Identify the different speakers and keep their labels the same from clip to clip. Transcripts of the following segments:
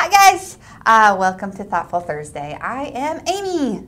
Speaker 1: Hi, guys. Uh, welcome to Thoughtful Thursday. I am Amy.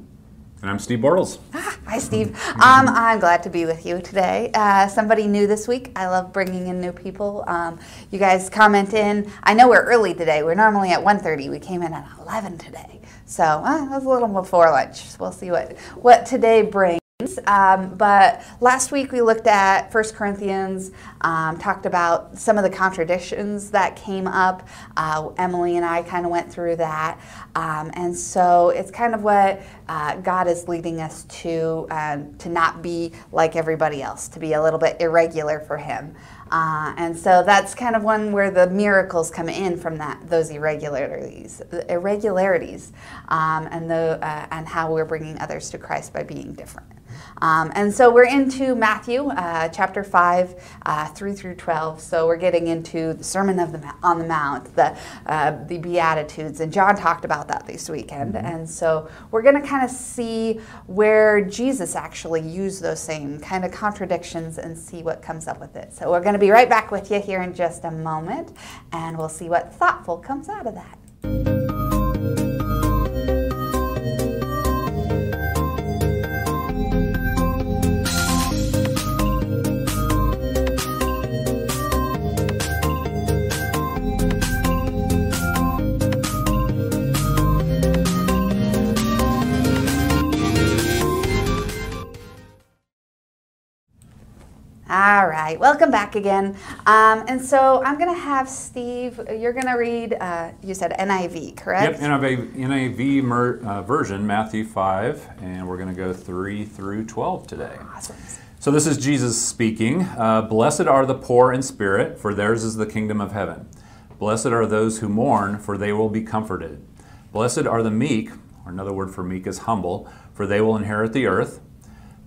Speaker 2: And I'm Steve Bortles.
Speaker 1: Ah, hi, Steve. Um, I'm glad to be with you today. Uh, somebody new this week. I love bringing in new people. Um, you guys comment in. I know we're early today. We're normally at 1.30. We came in at 11 today. So uh, it was a little before lunch. We'll see what, what today brings. Um, but last week we looked at 1 Corinthians, um, talked about some of the contradictions that came up. Uh, Emily and I kind of went through that. Um, and so it's kind of what uh, God is leading us to, uh, to not be like everybody else, to be a little bit irregular for Him. Uh, and so that's kind of one where the miracles come in from that those irregularities, irregularities, um, and the uh, and how we're bringing others to Christ by being different. Um, and so we're into Matthew uh, chapter 5, uh, 3 through 12. So we're getting into the Sermon of the, on the Mount, the, uh, the Beatitudes. And John talked about that this weekend. Mm-hmm. And so we're going to kind of see where Jesus actually used those same kind of contradictions and see what comes up with it. So we're going to be right back with you here in just a moment. And we'll see what thoughtful comes out of that. Right, welcome back again. Um, and so I'm going to have Steve, you're going to read, uh, you said NIV, correct?
Speaker 2: Yep, NIV, NIV mer, uh, version, Matthew 5, and we're going to go 3 through 12 today.
Speaker 1: Awesome.
Speaker 2: So this is Jesus speaking. Uh, Blessed are the poor in spirit, for theirs is the kingdom of heaven. Blessed are those who mourn, for they will be comforted. Blessed are the meek, or another word for meek is humble, for they will inherit the earth.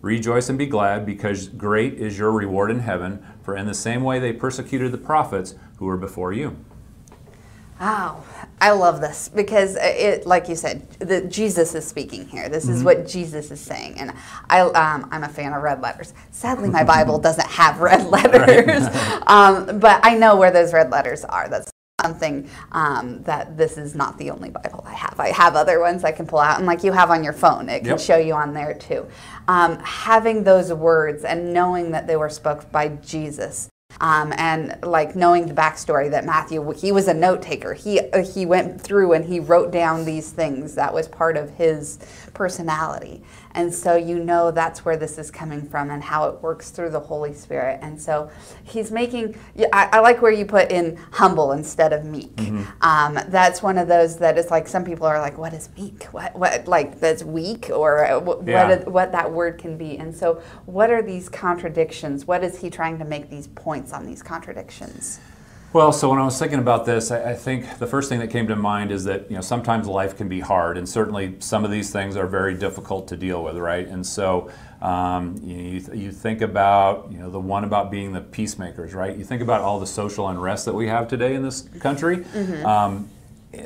Speaker 2: Rejoice and be glad, because great is your reward in heaven, for in the same way they persecuted the prophets who were before you.
Speaker 1: Wow, I love this because it, like you said, the, Jesus is speaking here. This is mm-hmm. what Jesus is saying, and I, um, I'm a fan of red letters. Sadly, my Bible doesn't have red letters, um, but I know where those red letters are. That's something um, that this is not the only Bible I have. I have other ones I can pull out, and like you have on your phone, it can yep. show you on there too. Um, having those words and knowing that they were spoke by Jesus. Um, and like knowing the backstory that Matthew, he was a note taker. He uh, he went through and he wrote down these things. That was part of his personality. And so you know that's where this is coming from and how it works through the Holy Spirit. And so he's making, I, I like where you put in humble instead of meek. Mm-hmm. Um, that's one of those that is like some people are like, what is meek? What, what like that's weak or uh, what, yeah. what, what that word can be. And so what are these contradictions? What is he trying to make these points on these contradictions?
Speaker 2: Well, so when I was thinking about this, I, I, think the first thing that came to mind is that you know sometimes life can be hard, and certainly some of these things are very difficult to deal with, right? And so um, you, you, you, think about you know the one about being the peacemakers, right? You think about all the social unrest that we have today in this country. Mm-hmm. Um,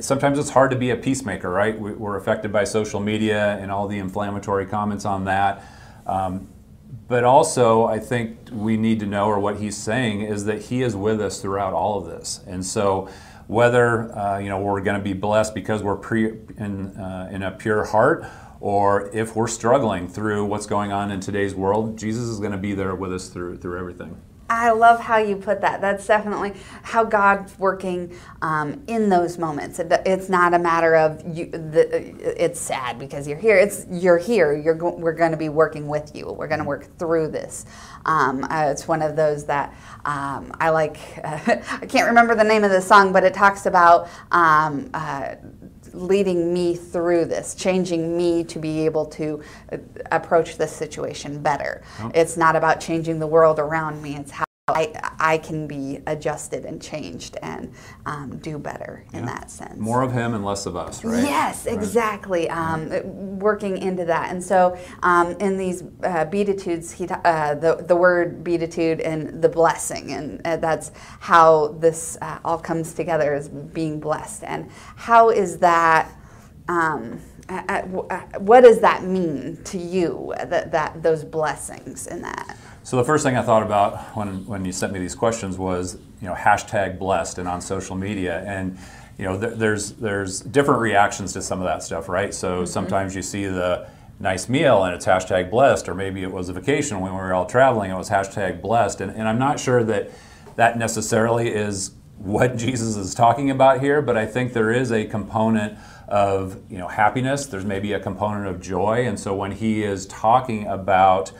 Speaker 2: sometimes it's hard to be a peacemaker, right? We're affected by social media and all the inflammatory comments on that. Um, but also, I think we need to know, or what he's saying, is that he is with us throughout all of this. And so, whether uh, you know we're going to be blessed because we're pre- in, uh, in a pure heart, or if we're struggling through what's going on in today's world, Jesus is going to be there with us through through everything.
Speaker 1: I love how you put that. That's definitely how God's working um, in those moments. It, it's not a matter of you. The, it's sad because you're here. It's you're here. You're go, we're going to be working with you. We're going to work through this. Um, uh, it's one of those that um, I like. Uh, I can't remember the name of the song, but it talks about. Um, uh, leading me through this, changing me to be able to uh, approach this situation better. Oh. It's not about changing the world around me, it's how I, I can be adjusted and changed and um, do better in
Speaker 2: Yeah.
Speaker 1: that sense.
Speaker 2: More of him and less of us, right?
Speaker 1: Yes,
Speaker 2: Right.
Speaker 1: exactly. Um, Working into that, and so um, in these uh, beatitudes, he uh, the the word beatitude and the blessing, and uh, that's how this uh, all comes together is being blessed. And how is that? W- uh, what does that mean to you? That that those blessings in that.
Speaker 2: So the first thing I thought about when, when you sent me these questions was, you know, hashtag blessed and on social media. And, you know, th- there's, there's different reactions to some of that stuff, right? So sometimes you see the nice meal and it's hashtag blessed, or maybe it was a vacation when we were all traveling, it was hashtag blessed. And, and I'm not sure that that necessarily is what Jesus is talking about here, but I think there is a component of, you know, happiness. There's maybe a component of joy. And so when he is talking about,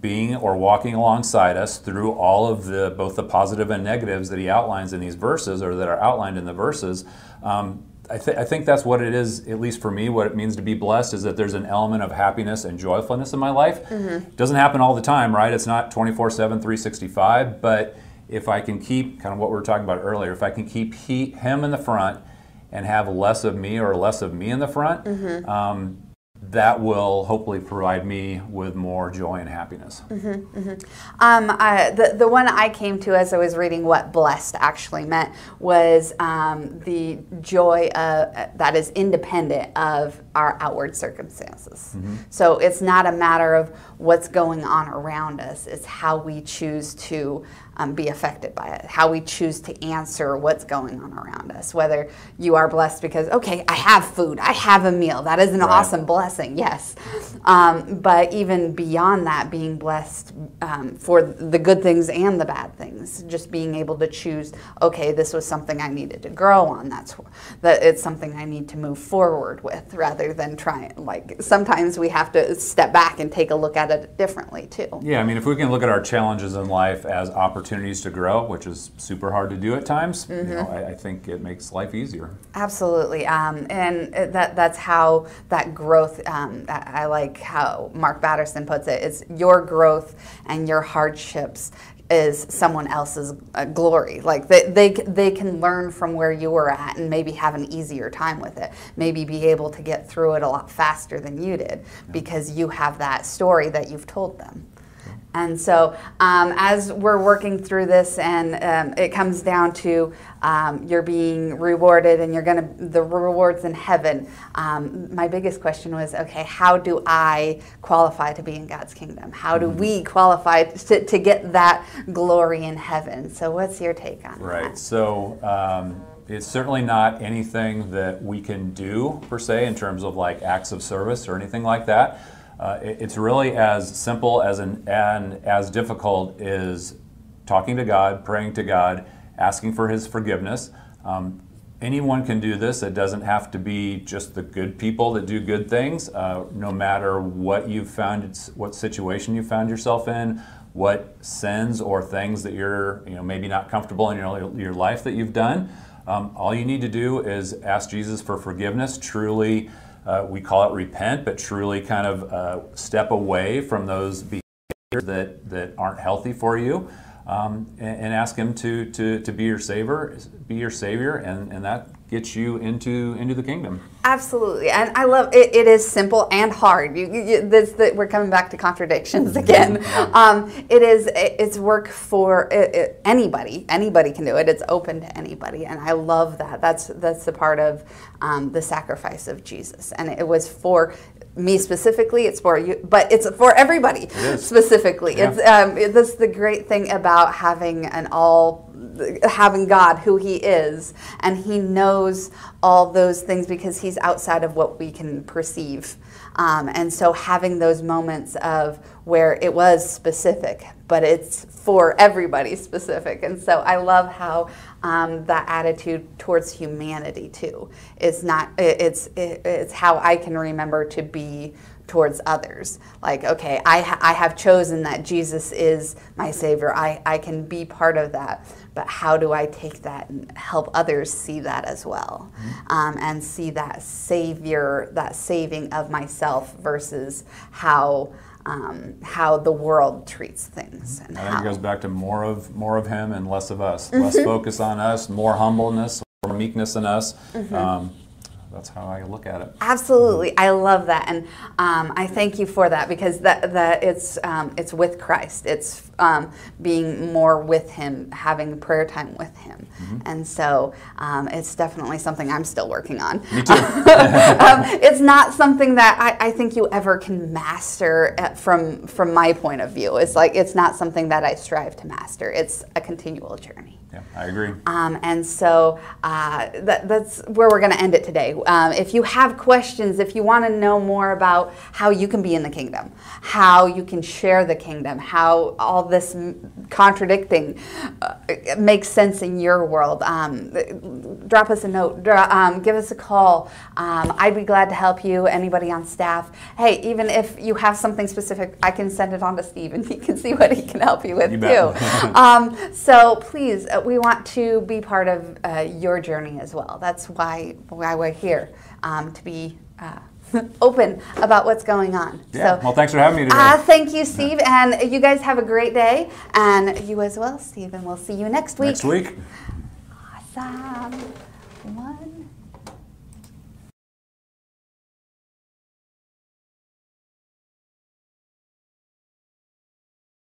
Speaker 2: being or walking alongside us through all of the both the positive and negatives that he outlines in these verses or that are outlined in the verses um, I, th- I think that's what it is at least for me what it means to be blessed is that there's an element of happiness and joyfulness in my life it doesn't happen all the time right it's not 24 7 365 but if i can keep kind of what we were talking about earlier if i can keep he, him in the front and have less of me or less of me in the front um, that will hopefully provide me with more joy and happiness.
Speaker 1: Um, I, the, the one I came to as I was reading what blessed actually meant was um, the joy uh, that is independent of our outward circumstances. So it's not a matter of what's going on around us, it's how we choose to um, be affected by it, how we choose to answer what's going on around us. Whether you are blessed because, okay, I have food, I have a meal, that is an
Speaker 2: Right.
Speaker 1: awesome blessing, yes. Um, but even beyond that, being blessed um, for the good things and the bad things, just being able to choose, okay, this was something I needed to grow on. That's that it's something I need to move forward with, rather than trying. Like sometimes we have to step back and take a look at it differently too.
Speaker 2: Yeah, I mean, if we can look at our challenges in life as opportunities to grow, which is super hard to do at times, you know, I, I think it makes life easier.
Speaker 1: Absolutely, um, and that that's how that growth. Um, I like how Mark Batterson puts it: it: is your growth and your hardships is someone else's uh, glory. Like they, they they can learn from where you were at and maybe have an easier time with it. Maybe be able to get through it a lot faster than you did because you have that story that you've told them. And so, um, as we're working through this, and um, it comes down to um, you're being rewarded, and you're going to the rewards in heaven. Um, my biggest question was, okay, how do I qualify to be in God's kingdom? How do we qualify to, to get that glory in heaven? So, what's your take on
Speaker 2: Right.
Speaker 1: that? Right.
Speaker 2: So um, it's certainly not anything that we can do per se in terms of like acts of service or anything like that. Uh, it- it's really as simple as an and as difficult is talking to God, praying to God, asking for His forgiveness. Um, anyone can do this. It doesn't have to be just the good people that do good things. Uh, no matter what you've found, what situation you found yourself in, what sins or things that you're, you know, maybe not comfortable in your, your life that you've done. Um, all you need to do is ask Jesus for forgiveness. Truly, uh, we call it repent, but truly kind of uh, step away from those behaviors that, that aren't healthy for you. Um, and, and ask him to, to, to be your savior, be your savior, and, and that gets you into into the kingdom.
Speaker 1: Absolutely, and I love it. It is simple and hard. You, you, this, that we're coming back to contradictions again. Um, it is. It's work for it, it- anybody. Anybody can do it. It's open to anybody, and I love that. That's that's the part of um, the sacrifice of Jesus, and it was for me specifically. It's for you, but it's for everybody
Speaker 2: is.
Speaker 1: specifically.
Speaker 2: Yeah.
Speaker 1: It's um, it- that's the great thing about having an all having God who He is, and He knows all those things because He's outside of what we can perceive. Um, and so, having those moments of where it was specific, but it's for everybody specific. And so, I love how um, that attitude towards humanity too is not, it's, it, it's how I can remember to be towards others. Like, okay, I, ha- I have chosen that Jesus is my Savior. I, I can be part of that. But how do I take that and help others see that as well? Um, and see that Savior, that saving of myself versus how. um, how the world treats things and
Speaker 2: I think
Speaker 1: how.
Speaker 2: it goes back to more of more of him and less of us. Less focus on us, more humbleness, more meekness in us. Um, that's how I look at it.
Speaker 1: Absolutely, I love that, and um, I thank you for that because that that it's um, it's with Christ. It's um, being more with Him, having prayer time with Him, and so um, it's definitely something I'm still working on.
Speaker 2: Me too.
Speaker 1: um, it's not something that I, I think you ever can master at, from from my point of view. It's like it's not something that I strive to master. It's a continual journey.
Speaker 2: Yeah, I agree.
Speaker 1: Um, and so uh, that, that's where we're going to end it today. Um, if you have questions, if you want to know more about how you can be in the kingdom, how you can share the kingdom, how all this m- contradicting uh, makes sense in your world, um, drop us a note, um, give us a call. Um, I'd be glad to help you, anybody on staff. Hey, even if you have something specific, I can send it on to Steve and he can see what he can help you with
Speaker 2: You
Speaker 1: too. um, so please, uh, we want to be part of uh, your journey as well. That's why why we're here um, to be uh, open about what's going on.
Speaker 2: Yeah.
Speaker 1: So.
Speaker 2: well, thanks for having me today.
Speaker 1: Uh, thank you, Steve, and you guys have a great day, and you as well, Steve, and we'll see you next week.
Speaker 2: Next week.
Speaker 1: Awesome. One,